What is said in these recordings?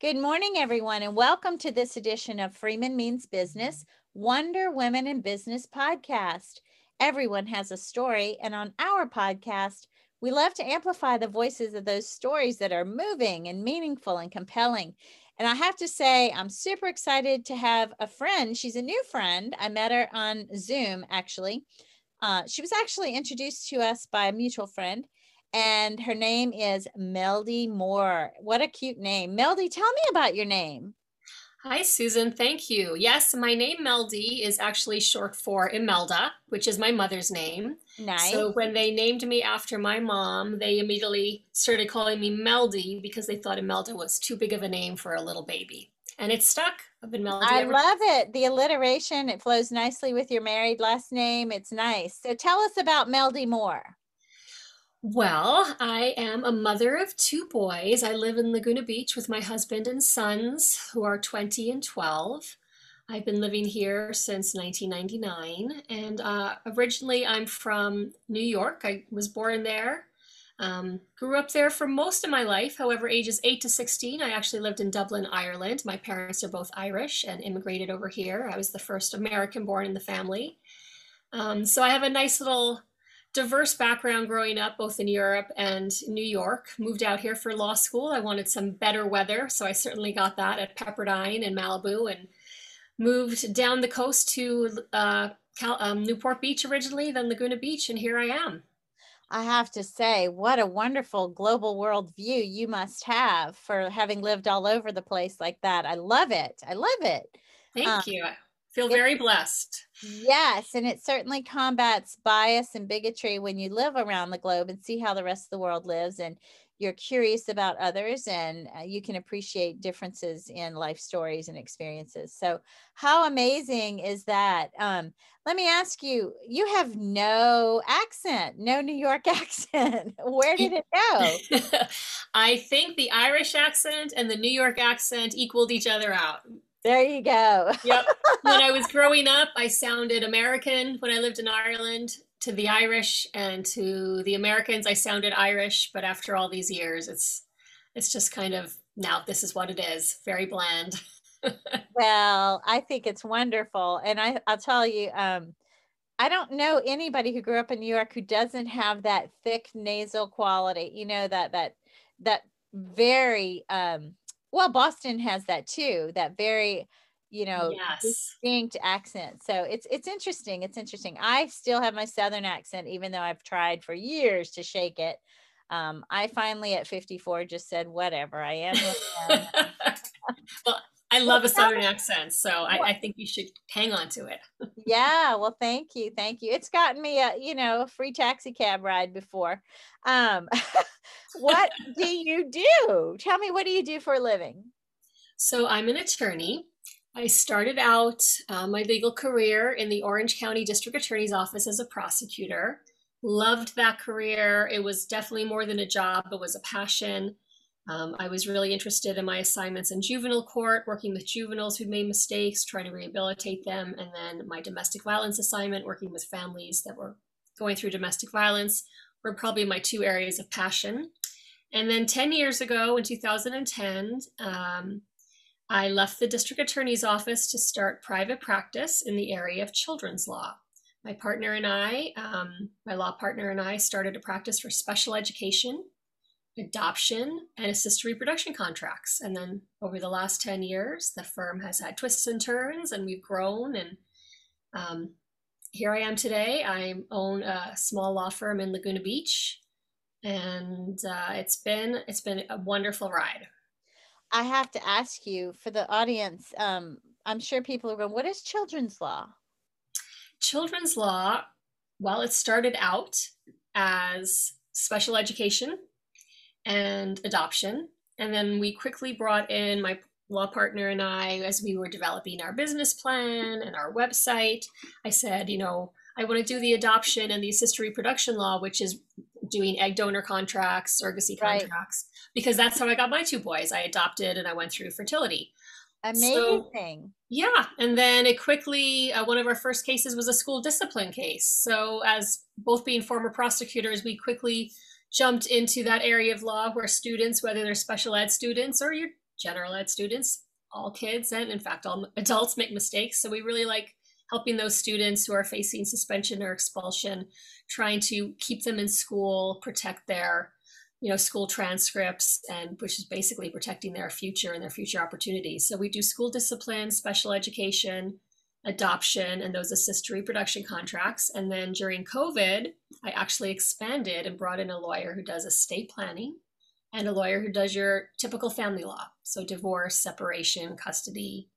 Good morning, everyone, and welcome to this edition of Freeman Means Business Wonder Women in Business podcast. Everyone has a story, and on our podcast, we love to amplify the voices of those stories that are moving and meaningful and compelling. And I have to say, I'm super excited to have a friend. She's a new friend. I met her on Zoom, actually. Uh, she was actually introduced to us by a mutual friend, and her name is Meldy Moore. What a cute name. Meldy, tell me about your name. Hi, Susan. Thank you. Yes, my name Meldy is actually short for Imelda, which is my mother's name. Nice. So when they named me after my mom, they immediately started calling me Meldy because they thought Imelda was too big of a name for a little baby. And it's stuck. I've been Meldy. I love it. The alliteration, it flows nicely with your married last name. It's nice. So tell us about Meldy Moore. Well, I am a mother of two boys. I live in Laguna Beach with my husband and sons, who are 20 and 12. I've been living here since 1999, and uh, originally I'm from New York. I was born there, um, grew up there for most of my life. However, ages 8 to 16, I actually lived in Dublin, Ireland. My parents are both Irish and immigrated over here. I was the first American born in the family. Um, so I have a nice little diverse background growing up, both in Europe and New York. Moved out here for law school. I wanted some better weather, so I certainly got that at Pepperdine and Malibu, and moved down the coast to uh, Cal- um, Newport Beach originally, then Laguna Beach, and here I am. I have to say, what a wonderful global world view you must have for having lived all over the place like that. I love it. I love it. Thank Um, you. Feel it- very blessed. Yes, and it certainly combats bias and bigotry when you live around the globe and see how the rest of the world lives and you're curious about others and uh, you can appreciate differences in life stories and experiences. So, how amazing is that? Um, let me ask you, you have no accent, no New York accent. Where did it go? I think the Irish accent and the New York accent equaled each other out. There you go. Yep. when I was growing up, I sounded American when I lived in Ireland to the Irish and to the Americans I sounded Irish, but after all these years it's it's just kind of now this is what it is, very bland. Well, I think it's wonderful. And I, I'll tell you, um, I don't know anybody who grew up in New York who doesn't have that thick nasal quality, you know, that that that very um well, Boston has that too, that very, you know, Yes. distinct accent. So it's it's interesting. It's interesting. I still have my southern accent, even though I've tried for years to shake it. Um, I finally at 54 just said, whatever, I am. I am." I love a southern accent, so I, I think you should hang on to it. Yeah, well, thank you, thank you. It's gotten me a, you know, a free taxi cab ride before. Um, what do you do? Tell me, what do you do for a living? So I'm an attorney. I started out uh, my legal career in the Orange County District Attorney's Office as a prosecutor. Loved that career. It was definitely more than a job, it was a passion. Um, I was really interested in my assignments in juvenile court, working with juveniles who'd made mistakes, trying to rehabilitate them, and then my domestic violence assignment, working with families that were going through domestic violence, were probably my two areas of passion. And then 10 years ago, in 2010, um, I left the district attorney's office to start private practice in the area of children's law. My partner and I, um, my law partner and I, started a practice for special education, adoption, and assisted reproduction contracts. And then over the last 10 years, the firm has had twists and turns, and we've grown. And um, here I am today. I own a small law firm in Laguna Beach, and uh, it's been it's been a wonderful ride. I have to ask you for the audience. Um, I'm sure people are going, what is children's law? children's law, well, it started out as special education and adoption. And then we quickly brought in my law partner and I, as we were developing our business plan and our website, I said, you know, I want to do the adoption and the assisted reproduction law, which is doing egg donor contracts, surrogacy Right. contracts, because that's how I got my two boys. I adopted and I went through fertility. So- Amazing. Yeah, and then it quickly, uh, one of our first cases was a school discipline case. So, as both being former prosecutors, we quickly jumped into that area of law where students, whether they're special ed students or your general ed students, all kids, and in fact, all adults make mistakes. So we really like helping those students who are facing suspension or expulsion, trying to keep them in school, protect their you know school transcripts and which is basically protecting their future and their future opportunities so we do school discipline special education adoption and those assist reproduction contracts. And then during covid i actually expanded and brought in a lawyer who does estate planning and a lawyer who does your typical family law. So divorce separation custody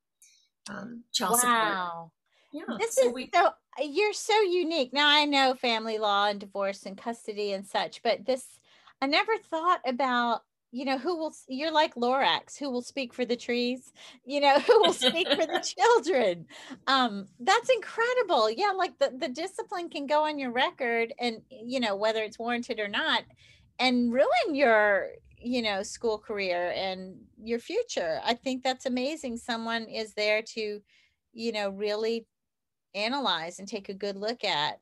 um, child wow. support yeah this so is we, so you're so unique. Now i know family law and divorce and custody and such but this I never thought about you know who will you're like lorax who will speak for the trees you know who will speak for the children. Um that's incredible. Yeah like the the discipline can go on your record and you know whether it's warranted or not and ruin your you know school career and your future. I think that's amazing. Someone is there to you know really analyze and take a good look at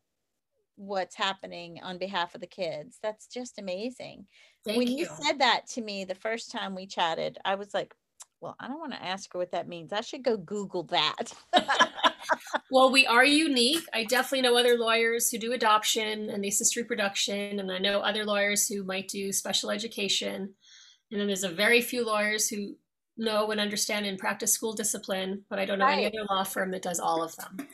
what's happening on behalf of the kids. That's just amazing. Thank when you. you said that to me the first time we chatted, I was like, well, I don't want to ask her what that means. I should go Google that. well, we are unique. I definitely know other lawyers who do adoption and they assist reproduction, and I know other lawyers who might do special education. And then there's a very few lawyers who know and understand and practice school discipline, but I don't know right. any other law firm that does all of them.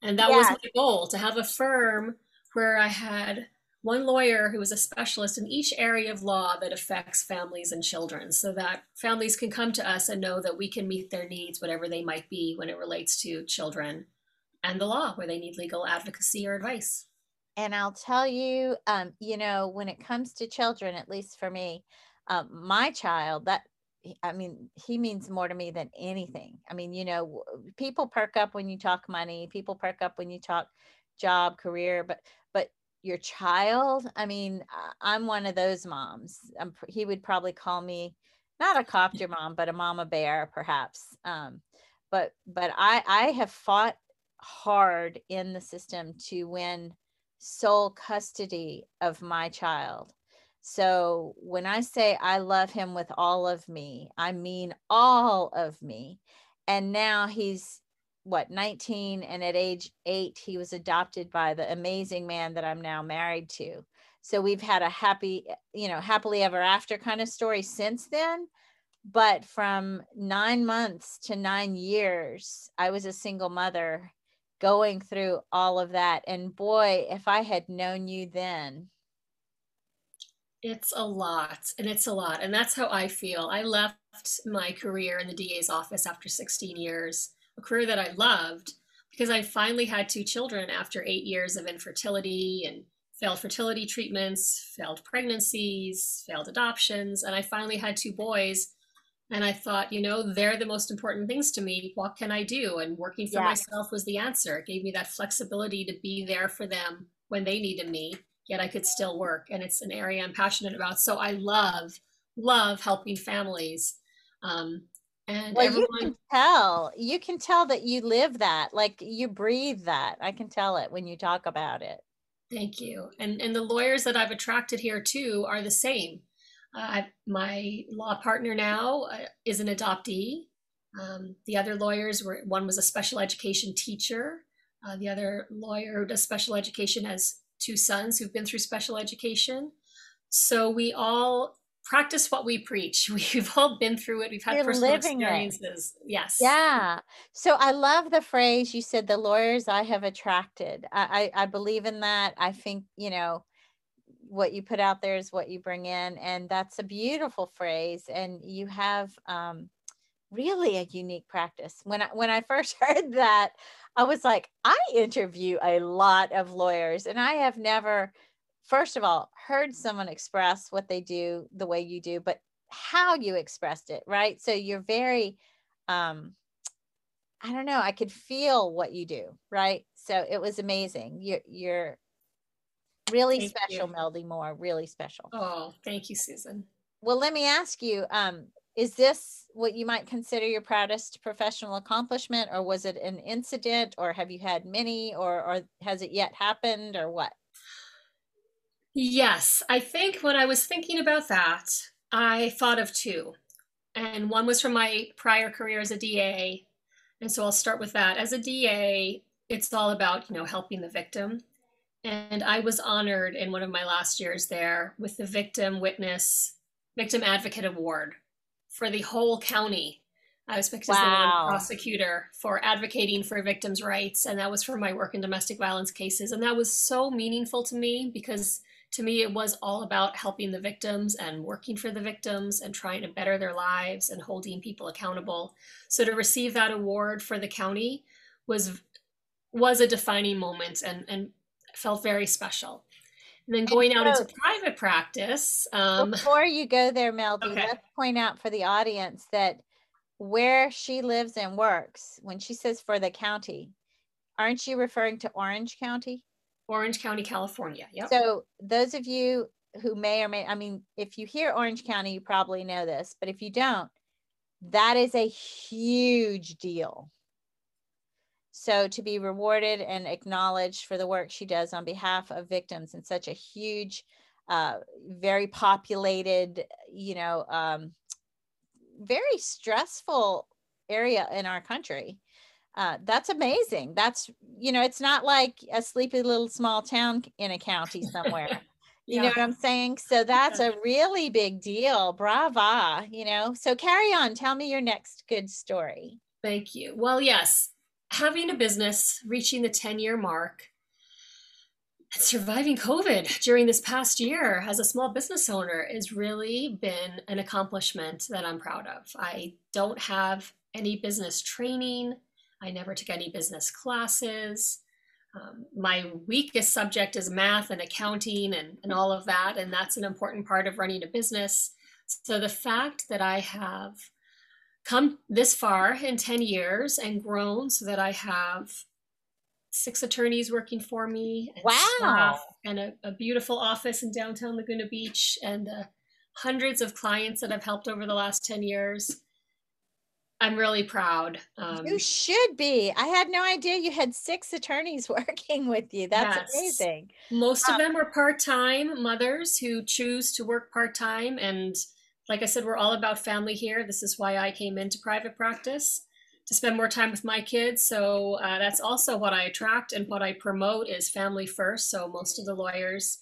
And that was my goal to have a firm where I had one lawyer who was a specialist in each area of law that affects families and children so that families can come to us and know that we can meet their needs, whatever they might be, when it relates to children and the law, where they need legal advocacy or advice. And I'll tell you, um, you know, when it comes to children, at least for me, um, my child, that I mean, he means more to me than anything. I mean, you know, people perk up when you talk money, people perk up when you talk job, career, but but your child. I mean, I'm one of those moms. I'm, he would probably call me not a copter mom, but a mama bear, perhaps. Um, but but I I have fought hard in the system to win sole custody of my child. So when I say I love him with all of me, I mean all of me. And now he's what 19 and at age 8 he was adopted by the amazing man that I'm now married to. So we've had a happy, you know, happily ever after kind of story since then. But from 9 months to 9 years, I was a single mother going through all of that and boy, if I had known you then, it's a lot, and it's a lot. And that's how I feel. I left my career in the DA's office after 16 years a career that I loved because I finally had two children after eight years of infertility and failed fertility treatments, failed pregnancies, failed adoptions, and I finally had two boys. And I thought, you know, they're the most important things to me. What can I do? And working for myself was the answer. It gave me that flexibility to be there for them when they needed me, yet I could still work. And it's an area I'm passionate about. So I love, love helping families. Um, and well, everyone... you can tell, you can tell that you live that, like you breathe that. I can tell it when you talk about it. Thank you. And and the lawyers that I've attracted here too are the same. Uh, my law partner now uh, is an adoptee. Um, the other lawyers were one was a special education teacher. Uh, the other lawyer who does special education has two sons who've been through special education. So we all practice what we preach. We've all been through it. We've had You're personal experiences. It. Yes. Yeah. So I love the phrase you said, the lawyers I have attracted. I, I, I believe in that. I think, you know, what you put out there is what you bring in. And that's a beautiful phrase. And you have um, really a unique practice. When I, when I first heard that, I was like, I interview a lot of lawyers and I have never first of all heard someone express what they do the way you do but how you expressed it right? So you're very um i don't know i could feel what you do right? So it was amazing. You're you're really thank special you. melody moore really special. Oh thank you susan. Well let me ask you um is this what you might consider your proudest professional accomplishment or was it an incident or have you had many or or has it yet happened or what Yes, I think when I was thinking about that, I thought of two. and one was from my prior career as a DA. And so I'll start with that. As a DA, it's all about, you know, helping the victim. And I was honored in one of my last years there with the Victim Witness Victim Advocate Award for the whole county. I was picked wow. as the prosecutor for advocating for victims' rights, and that was for my work in domestic violence cases. And that was so meaningful to me because to me it was all about helping the victims and working for the victims and trying to better their lives and holding people accountable. So to receive that award for the county was was a defining moment and and felt very special. And then going and so, out into private practice. Um, before you go there, Melody, okay. let's point out for the audience that where she lives and works, when she says for the county, aren't you referring to Orange County? Orange County, California. Yep. So those of you who may or may, I mean, if you hear Orange County, you probably know this, but if you don't, that is a huge deal. So to be rewarded and acknowledged for the work she does on behalf of victims in such a huge, uh, very populated, you know, um, very stressful area in our country. Uh, that's amazing. That's, you know, it's not like a sleepy little small town in a county somewhere. You yeah. know what I'm saying? So that's a really big deal. Brava, you know. So carry on. Tell me your next good story. Thank you. Well, yes, having a business reaching the 10 year mark and surviving COVID during this past year as a small business owner has really been an accomplishment that I'm proud of. I don't have any business training, I never took any business classes. Um, my weakest subject is math and accounting and, and all of that, and that's an important part of running a business. So the fact that I have come this far in 10 years and grown so that I have six attorneys working for me and wow and a, a, beautiful office in downtown laguna beach and uh, hundreds of clients that i've helped over the last 10 years i'm really proud um, you should be i had no idea you had six attorneys working with you that's yes. amazing most um, of them are part-time mothers who choose to work part-time and like I said, we're all about family here. This is why I came into private practice to spend more time with my kids. So uh, that's also what I attract and what I promote is family first. So most of the lawyers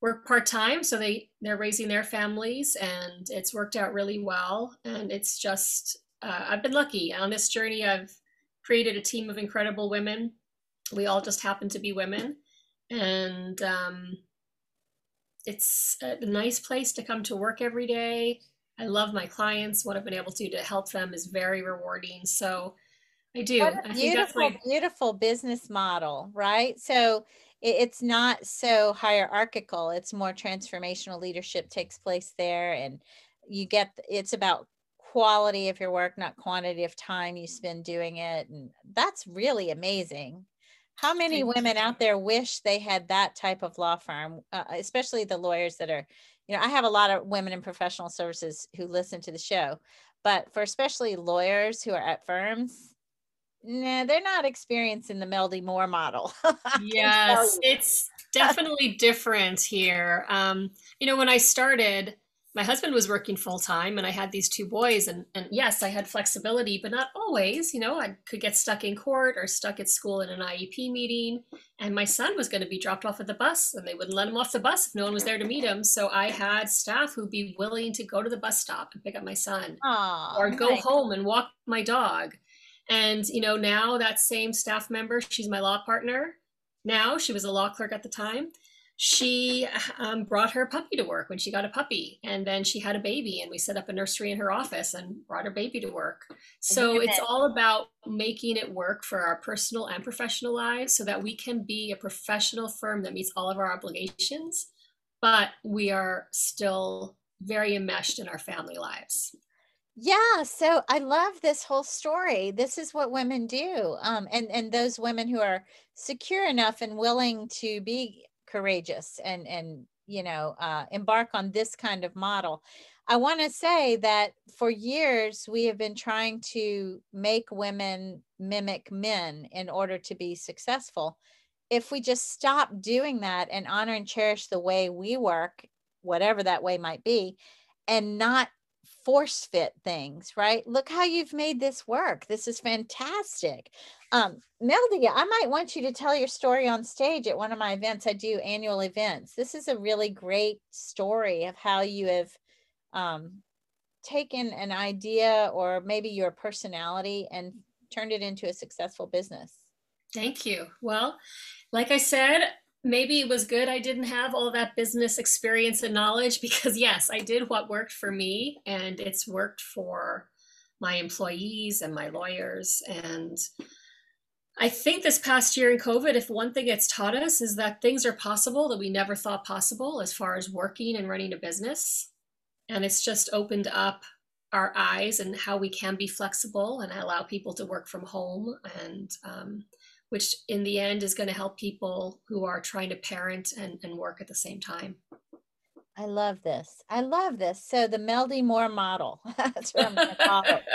work part time, so they they're raising their families, and it's worked out really well. And it's just uh, I've been lucky on this journey. I've created a team of incredible women. We all just happen to be women, and um, it's a nice place to come to work every day. I love my clients. What I've been able to do to help them is very rewarding. So I do. What a beautiful, my... beautiful business model, right? So it's not so hierarchical. It's more transformational leadership takes place there, and you get. It's about quality of your work, not quantity of time you spend doing it, and that's really amazing. How many women out there wish they had that type of law firm, uh, especially the lawyers that are, you know, I have a lot of women in professional services who listen to the show, but for especially lawyers who are at firms, nah, they're not experiencing the Melody Moore model. yes, it's definitely different here. Um, you know, when I started, my husband was working full time and I had these two boys and, and yes, I had flexibility, but not always, you know, I could get stuck in court or stuck at school in an IEP meeting. And my son was going to be dropped off at the bus and they wouldn't let him off the bus if no one was there to meet him. So I had staff who'd be willing to go to the bus stop and pick up my son Aww, or go nice. home and walk my dog. And, you know, now that same staff member, she's my law partner. Now she was a law clerk at the time she um, brought her puppy to work when she got a puppy and then she had a baby and we set up a nursery in her office and brought her baby to work. So it's all about making it work for our personal and professional lives so that we can be a professional firm that meets all of our obligations but we are still very enmeshed in our family lives. Yeah so i love this whole story. This is what women do um, and and those women who are secure enough and willing to be courageous and and you know uh, embark on this kind of model. I want to say that for years we have been trying to make women mimic men in order to be successful. If we just stop doing that and honor and cherish the way we work whatever that way might be and not force fit things, right? Look how you've made this work. This is fantastic. Um, I might want you to tell your story on stage at one of my events. I do annual events. This is a really great story of how you have um, taken an idea or maybe your personality and turned it into a successful business. Thank you. Well, like I said, maybe it was good I didn't have all that business experience and knowledge because, yes, I did what worked for me and it's worked for my employees and my lawyers. And I think this past year in COVID, if one thing it's taught us is that things are possible that we never thought possible as far as working and running a business. And it's just opened up our eyes and how we can be flexible and allow people to work from home and um, which in the end is going to help people who are trying to parent and, and work at the same time. I love this. I love this. So the Melody Moore model. That's what I'm going to call it.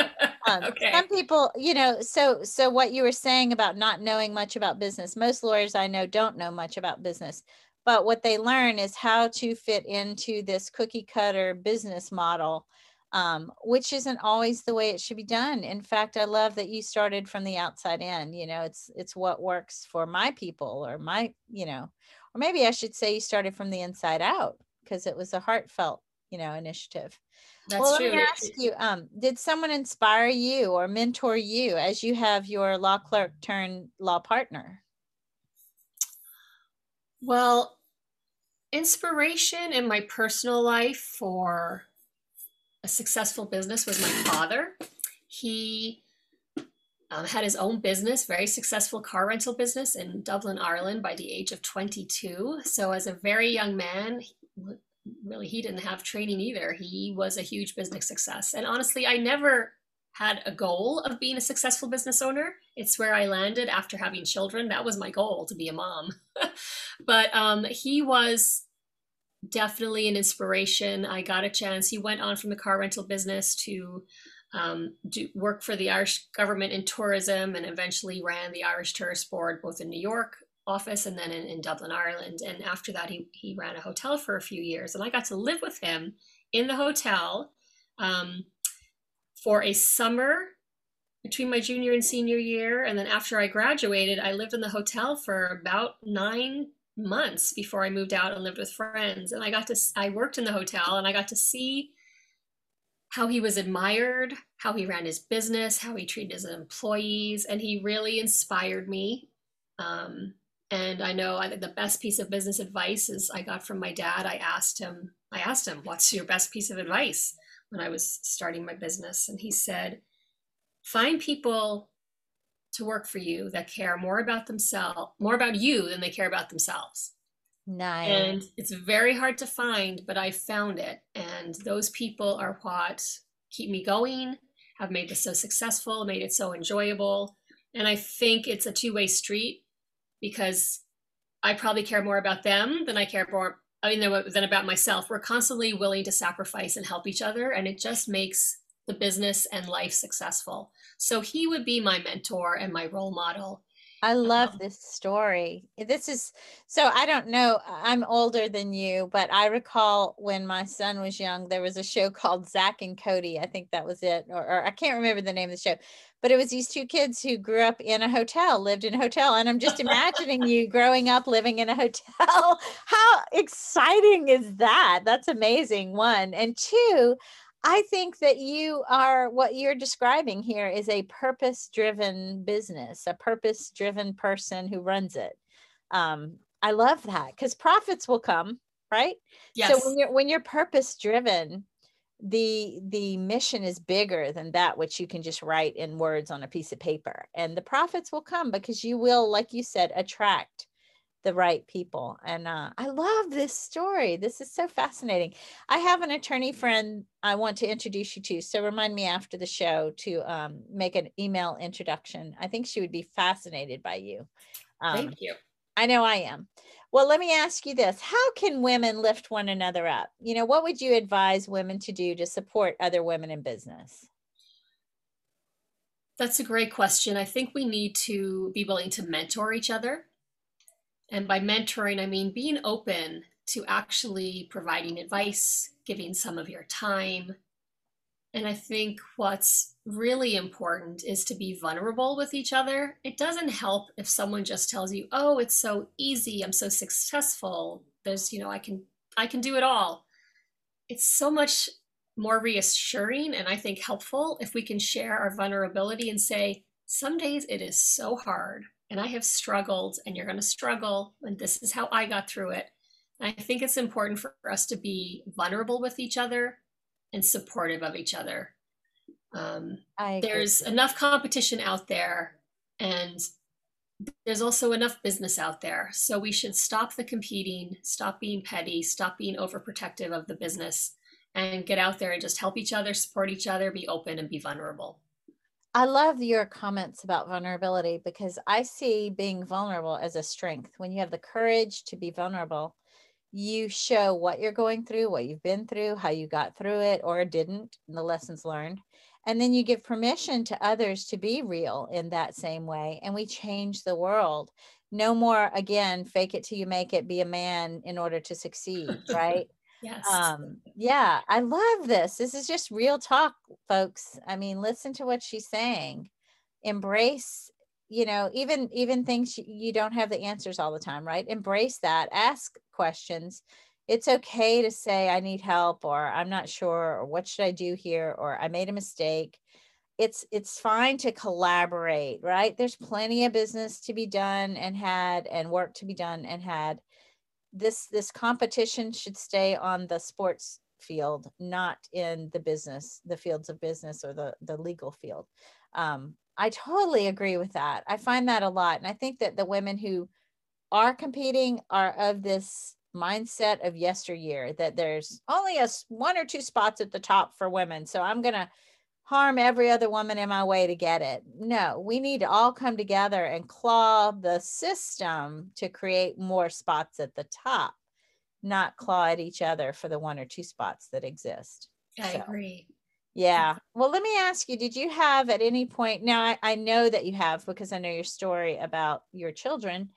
Um, okay. Some people, you know, so so what you were saying about not knowing much about business. Most lawyers I know don't know much about business, but what they learn is how to fit into this cookie cutter business model um, which isn't always the way it should be done. In fact, I love that you started from the outside in. You know, it's it's what works for my people or my, you know, or maybe I should say you started from the inside out because it was a heartfelt, you know, initiative. That's well, true. Let me ask you, um, did someone inspire you or mentor you as you have your law clerk turn law partner? Well, inspiration in my personal life for a successful business was my father. He um, had his own business, very successful car rental business in Dublin, Ireland by the age of 22. So, as a very young man, really, he didn't have training either. He was a huge business success. And honestly, I never had a goal of being a successful business owner. It's where I landed after having children. That was my goal to be a mom. but um, he was definitely an inspiration. I got a chance. He went on from the car rental business to um, do work for the Irish government in tourism and eventually ran the Irish Tourist Board both in New York office and then in, in Dublin, Ireland. And after that, he, he ran a hotel for a few years. And I got to live with him in the hotel um, for a summer between my junior and senior year. And then after I graduated, I lived in the hotel for about nine months before I moved out and lived with friends. And I got to, I worked in the hotel and I got to see how he was admired, how he ran his business, how he treated his employees, and he really inspired me. Um, and I know I, the best piece of business advice is I got from my dad. I asked him, I asked him, "What's your best piece of advice?" when I was starting my business, and he said, "Find people to work for you that care more about themselves, more about you than they care about themselves. Nice. And it's very hard to find, but I found it. And those people are what keep me going, have made this so successful, made it so enjoyable. And I think it's a two way street because I probably care more about them than I care more I mean, than about myself. We're constantly willing to sacrifice and help each other, and it just makes the business and life successful. So he would be my mentor and my role model. I love um, this story. This is so I don't know. I'm older than you, but I recall when my son was young, there was a show called Zack and Cody. I think that was it, or, or I can't remember the name of the show, but it was these two kids who grew up in a hotel, lived in a hotel. And I'm just imagining you growing up living in a hotel. How exciting is that? That's amazing. One. And two, I think that you are what you're describing here is a purpose driven business, a purpose driven person who runs it. Um, I love that because profits will come, right? Yes. So when you're when you're purpose driven, the the mission is bigger than that which you can just write in words on a piece of paper and the profits will come because you will like you said attract the right people. And uh, I love this story. This is so fascinating. I have an attorney friend I want to introduce you to. So remind me after the show to um, make an email introduction. I think she would be fascinated by you. Um, Thank you. I know I am. Well, let me ask you this How can women lift one another up? You know, what would you advise women to do to support other women in business? That's a great question. I think we need to be willing to mentor each other and by mentoring, I mean being open to actually providing advice, giving some of your time, And I think what's really important is to be vulnerable with each other. It doesn't help if someone just tells you, "Oh, it's so easy. I'm so successful. There's, you know, I can I can do it all." It's so much more reassuring and I think helpful if we can share our vulnerability and say, "Some days it is so hard and I have struggled and you're going to struggle and this is how I got through it." And I think it's important for us to be vulnerable with each other and supportive of each other. Um, there's enough competition out there, and there's also enough business out there. So we should stop the competing, stop being petty, stop being overprotective of the business, and get out there and just help each other, support each other, be open, and be vulnerable. I love your comments about vulnerability because I see being vulnerable as a strength. When you have the courage to be vulnerable, you show what you're going through, what you've been through, how you got through it or didn't, and the lessons learned. And then you give permission to others to be real in that same way. And we change the world. No more, again, fake it till you make it, be a man in order to succeed, right? Yes. Um, yeah, I love this. This is just real talk, folks. I mean, listen to what she's saying. Embrace you know even even things you don't have the answers all the time right embrace that ask questions it's okay to say i need help or i'm not sure or what should i do here or i made a mistake it's it's fine to collaborate right there's plenty of business to be done and had and work to be done and had this this competition should stay on the sports field not in the business the fields of business or the the legal field um, I totally agree with that. I find that a lot. And I think that the women who are competing are of this mindset of yesteryear that there's only a one or two spots at the top for women. So I'm to harm every other woman in my way to get it. No, we need to all come together and claw the system to create more spots at the top, not claw at each other for the one or two spots that exist. I so. agree. Yeah. Well, let me ask you, did you have at any point, now I, I know that you have because I know your story about your children,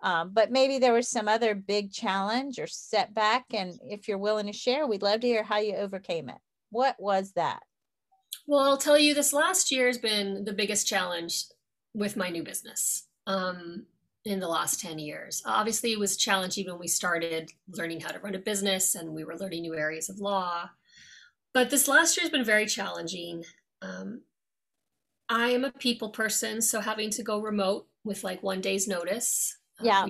um, but maybe there was some other big challenge or setback. And if you're willing to share, we'd love to hear how you overcame it. What was that? Well, I'll tell you, this last year has been the biggest challenge with my new business um, in the last 10 years. Obviously, it was challenging when we started learning how to run a business and we were learning new areas of law but this last year has been very challenging. Um, I am a people person, so having to go remote with like one day's notice um, yeah.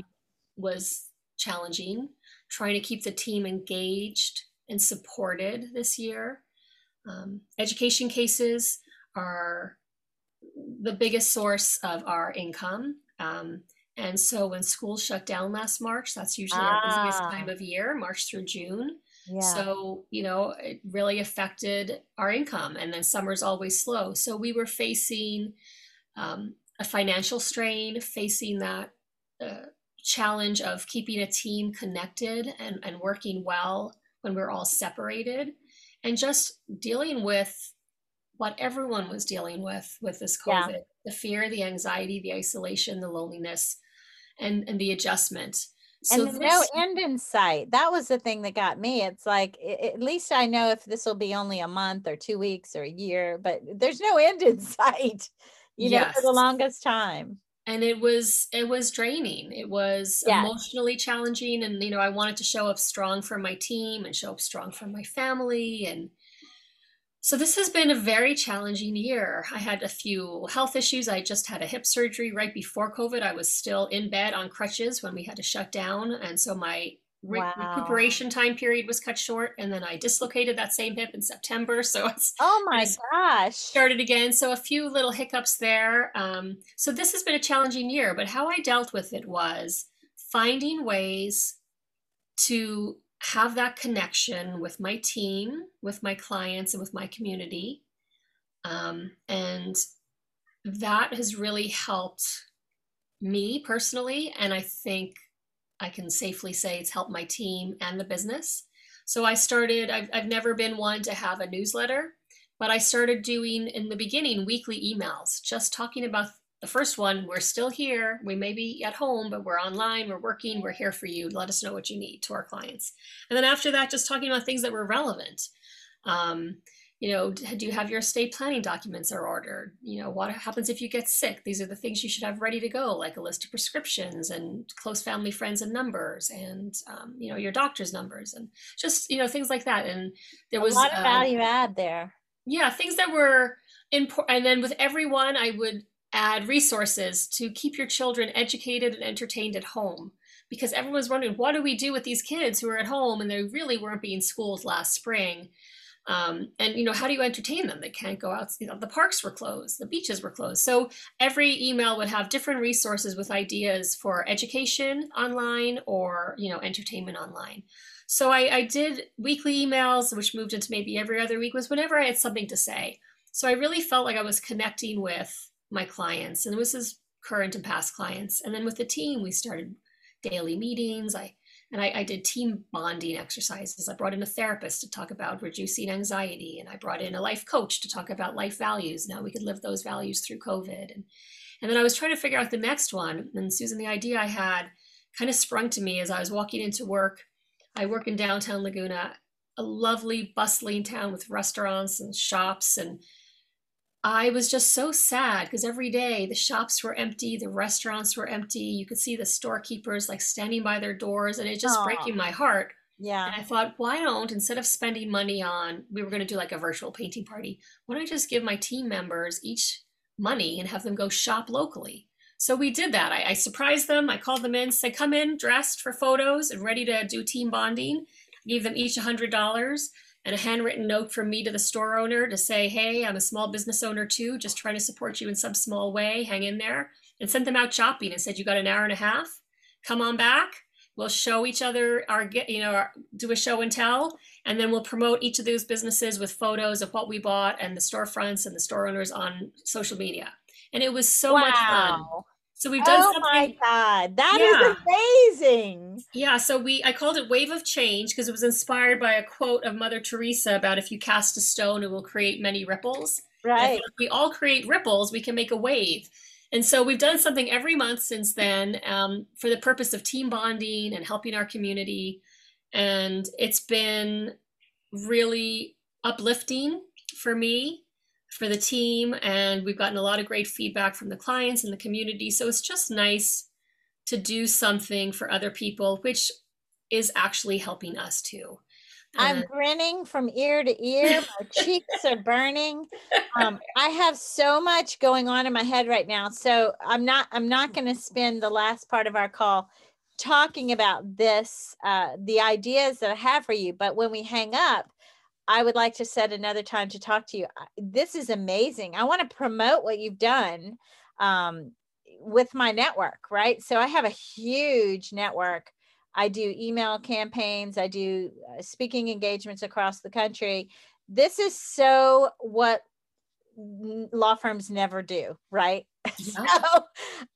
was challenging. Trying to keep the team engaged and supported this year. Um, education cases are the biggest source of our income. Um, and so when schools shut down last March, that's usually ah. our busiest time ah. of year, March through June. Yeah. So, you know, it really affected our income. And then summer's always slow. So we were facing um, a financial strain, facing that uh, challenge of keeping a team connected and, and working well when we're all separated, and just dealing with what everyone was dealing with with this COVID yeah. the fear, the anxiety, the isolation, the loneliness, and, and the adjustment. So and this, no end in sight. That was the thing that got me. It's like it, at least I know if this will be only a month or two weeks or a year, but there's no end in sight. You yes. know, for the longest time. And it was it was draining. It was yes. emotionally challenging, and you know I wanted to show up strong for my team and show up strong for my family, and so this has been a very challenging year. I had a few health issues. I just had a hip surgery right before COVID. I was still in bed on crutches when we had to shut down. And so my re- wow. recuperation time period was cut short. And then I dislocated that same hip in September. So it's oh my gosh, started again. So a few little hiccups there. Um, so this has been a challenging year, but how I dealt with it was finding ways to have that connection with my team, with my clients, and with my community. Um, and that has really helped me personally. And I think I can safely say it's helped my team and the business. So I started, I've, I've never been one to have a newsletter, but I started doing in the beginning weekly emails, just talking about the first one, we're still here. We may be at home, but we're online, we're working, we're here for you. Let us know what you need to our clients. And then after that, just talking about things that were relevant. Um, you know, do you have your estate planning documents are ordered? You know, what happens if you get sick? These are the things you should have ready to go, like a list of prescriptions and close family friends and numbers, and um, you know your doctor's numbers, and just you know things like that. And there was a lot of um, value add there. Yeah, things that were important. And then with everyone, I would add resources to keep your children educated and entertained at home because everyone's wondering what do we do with these kids who are at home and they really weren't being schooled last spring um, and you know, how do you entertain them? They can't go out. You know, the parks were closed, the beaches were closed. So every email would have different resources with ideas for education online or you know, entertainment online. So I, I did weekly emails, which moved into maybe every other week. Was whenever I had something to say. So I really felt like I was connecting with my clients, and this is current and past clients. And then with the team, we started daily meetings. I and I, I, did team bonding exercises. I brought in a therapist to talk about reducing anxiety, and I brought in a life coach to talk about life values. Now we could live those values through COVID. And, and then I was trying to figure out the next one. And Susan, the idea I had kind of sprung to me as I was walking into work. I work in downtown Laguna, a lovely, bustling town with restaurants and shops and I was just so sad because every day the shops were empty, the restaurants were empty. You could see the storekeepers like standing by their doors, and it just Aww. breaking my heart. Yeah. And I thought, why don't instead of spending money on, we were going to do like a virtual painting party, why don't I just give my team members each money and have them go shop locally? So we did that. I, I surprised them. I called them in, said, come in dressed for photos and ready to do team bonding. I gave them each a hundred dollars and a handwritten note from me to the store owner to say, hey, I'm a small business owner too, just trying to support you in some small way, hang in there, and sent them out shopping and said, you got an hour and a half, come on back. We'll show each other our, you know, our, do a show and tell, and then we'll promote each of those businesses with photos of what we bought and the storefronts and the store owners on social media. And it was so wow. much fun. So we've done oh something. Oh my god, that yeah. is amazing! Yeah, so we I called it Wave of Change because it was inspired by a quote of Mother Teresa about if you cast a stone, it will create many ripples. Right. If we all create ripples, we can make a wave. And so we've done something every month since then um, for the purpose of team bonding and helping our community. And it's been really uplifting for me for the team and we've gotten a lot of great feedback from the clients and the community so it's just nice to do something for other people which is actually helping us too I'm grinning from ear to ear. My cheeks are burning. Um, I have so much going on in my head right now. So I'm not. I'm not going to spend the last part of our call talking about this, uh, the ideas that I have for you. But when we hang up, I would like to set another time to talk to you. This is amazing. I want to promote what you've done um, with my network, right? So I have a huge network. I do email campaigns, I do uh, speaking engagements across the country. This is so what law firms never do, right? Yeah. So,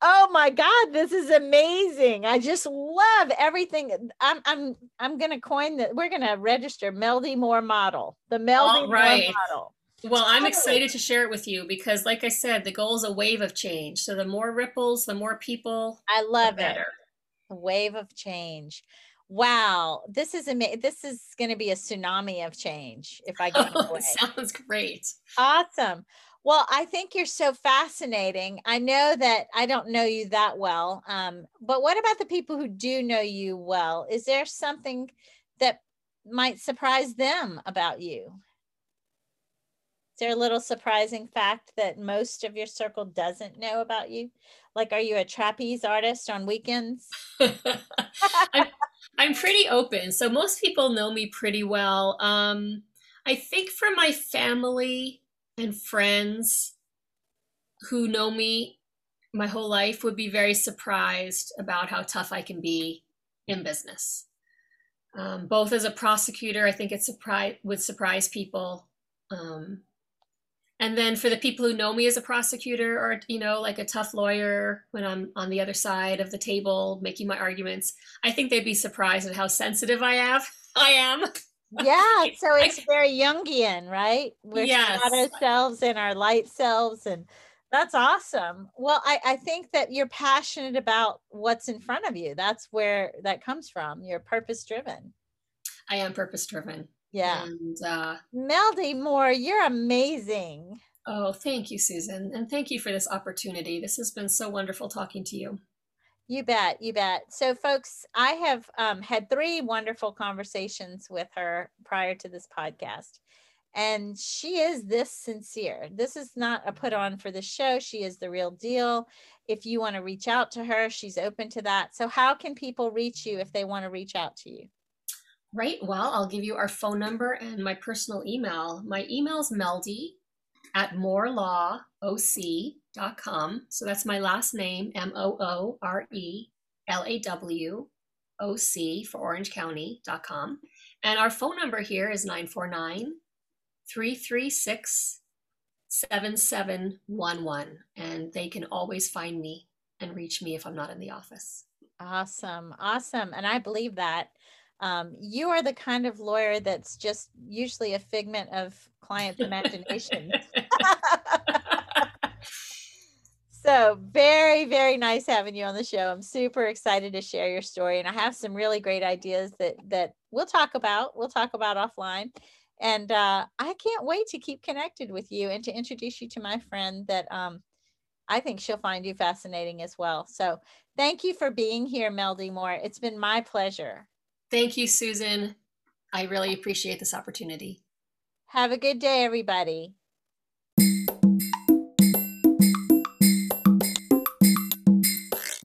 oh my God, this is amazing. I just love everything. I'm I'm I'm gonna coin that we're gonna register Meldy Moore model, the Meldy right. Moore model. Well, I'm excited to share it with you because, like I said, the goal is a wave of change. So the more ripples, the more people. I love it. A wave of change. Wow, this is amazing. This is going to be a tsunami of change if I go oh, Sounds great. Awesome. Well, I think you're so fascinating. I know that I don't know you that well, um, but what about the people who do know you well? Is there something that might surprise them about you? Is there a little surprising fact that most of your circle doesn't know about you? Like, are you a trapeze artist on weekends? I'm, I'm, pretty open. So, most people know me pretty well. Um, I think for my family, and friends who know me my whole life would be very surprised about how tough I can be in business. Um, both as a prosecutor, I think it surprise would surprise people. Um, and then for the people who know me as a prosecutor or you know like a tough lawyer when i'm on the other side of the table making my arguments i think they'd be surprised at how sensitive i have i am. Yeah so it's very jungian right? We're yes. shadow selves and our light selves and that's awesome. Well I, I think that you're passionate about what's in front of you. That's where that comes from. You're purpose driven i am purpose driven Yeah. And uh, Meldy Moore, you're amazing. oh, thank you, Susan. And thank you for this opportunity. This has been so wonderful talking to you. You bet, you bet. So, folks, I have um, had three wonderful conversations with her prior to this podcast, and she is this sincere. This is not a put on for the show. She is the real deal. If you want to reach out to her, she's open to that. So, how can people reach you if they want to reach out to you? Right. Well, I'll give you our phone number and my personal email. My email is meldy at moorelawoc.com. So that's my last name, M O O R E L A W O C for Orange County.com. And our phone number here is 949 336 7711. And they can always find me and reach me if I'm not in the office. Awesome, awesome. And I believe that. Um, you are the kind of lawyer that's just usually a figment of clients' imagination. so very, very nice having you on the show. I'm super excited to share your story, and I have some really great ideas that that we'll talk about. We'll talk about offline, and uh, I can't wait to keep connected with you and to introduce you to my friend that um, I think she'll find you fascinating as well. So thank you for being here, Meldy Moore. It's been my pleasure. Thank you, Susan. I really appreciate this opportunity. Have a good day, everybody.